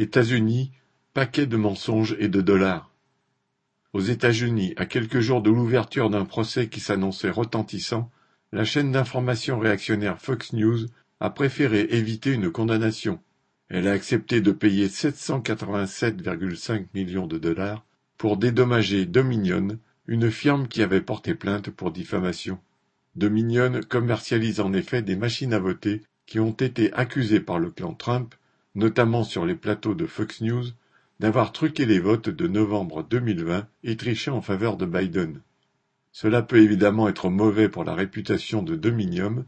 États-Unis, paquet de mensonges et de dollars. Aux États-Unis, à quelques jours de l'ouverture d'un procès qui s'annonçait retentissant, la chaîne d'information réactionnaire Fox News a préféré éviter une condamnation. Elle a accepté de payer 787,5 millions de dollars pour dédommager Dominion, une firme qui avait porté plainte pour diffamation. Dominion commercialise en effet des machines à voter qui ont été accusées par le clan Trump notamment sur les plateaux de Fox News, d'avoir truqué les votes de novembre 2020 et triché en faveur de Biden. Cela peut évidemment être mauvais pour la réputation de Dominium,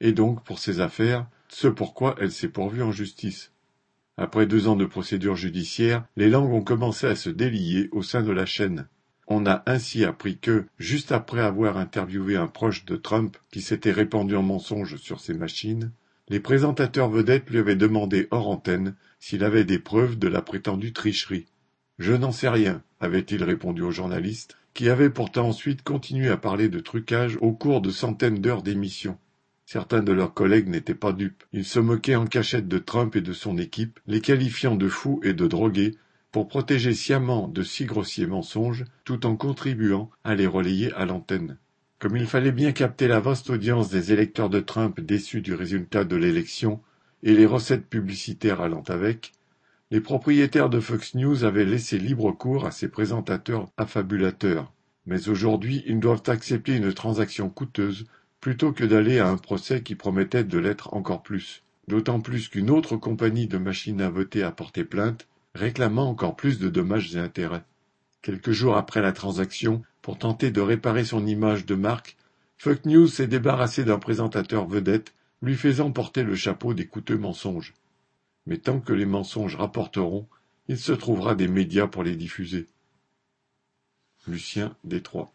et donc pour ses affaires, ce pourquoi elle s'est pourvue en justice. Après deux ans de procédure judiciaire, les langues ont commencé à se délier au sein de la chaîne. On a ainsi appris que, juste après avoir interviewé un proche de Trump qui s'était répandu en mensonges sur ses machines, les présentateurs vedettes lui avaient demandé hors antenne s'il avait des preuves de la prétendue tricherie. Je n'en sais rien, avait-il répondu aux journalistes, qui avaient pourtant ensuite continué à parler de trucage au cours de centaines d'heures d'émission. Certains de leurs collègues n'étaient pas dupes. Ils se moquaient en cachette de Trump et de son équipe, les qualifiant de fous et de drogués, pour protéger sciemment de si grossiers mensonges, tout en contribuant à les relayer à l'antenne. Comme il fallait bien capter la vaste audience des électeurs de Trump déçus du résultat de l'élection et les recettes publicitaires allant avec, les propriétaires de Fox News avaient laissé libre cours à ces présentateurs affabulateurs. Mais aujourd'hui, ils doivent accepter une transaction coûteuse plutôt que d'aller à un procès qui promettait de l'être encore plus. D'autant plus qu'une autre compagnie de machines à voter a porté plainte, réclamant encore plus de dommages et intérêts. Quelques jours après la transaction, pour tenter de réparer son image de marque, Fox News s'est débarrassé d'un présentateur vedette, lui faisant porter le chapeau des coûteux mensonges. Mais tant que les mensonges rapporteront, il se trouvera des médias pour les diffuser. Lucien Détroit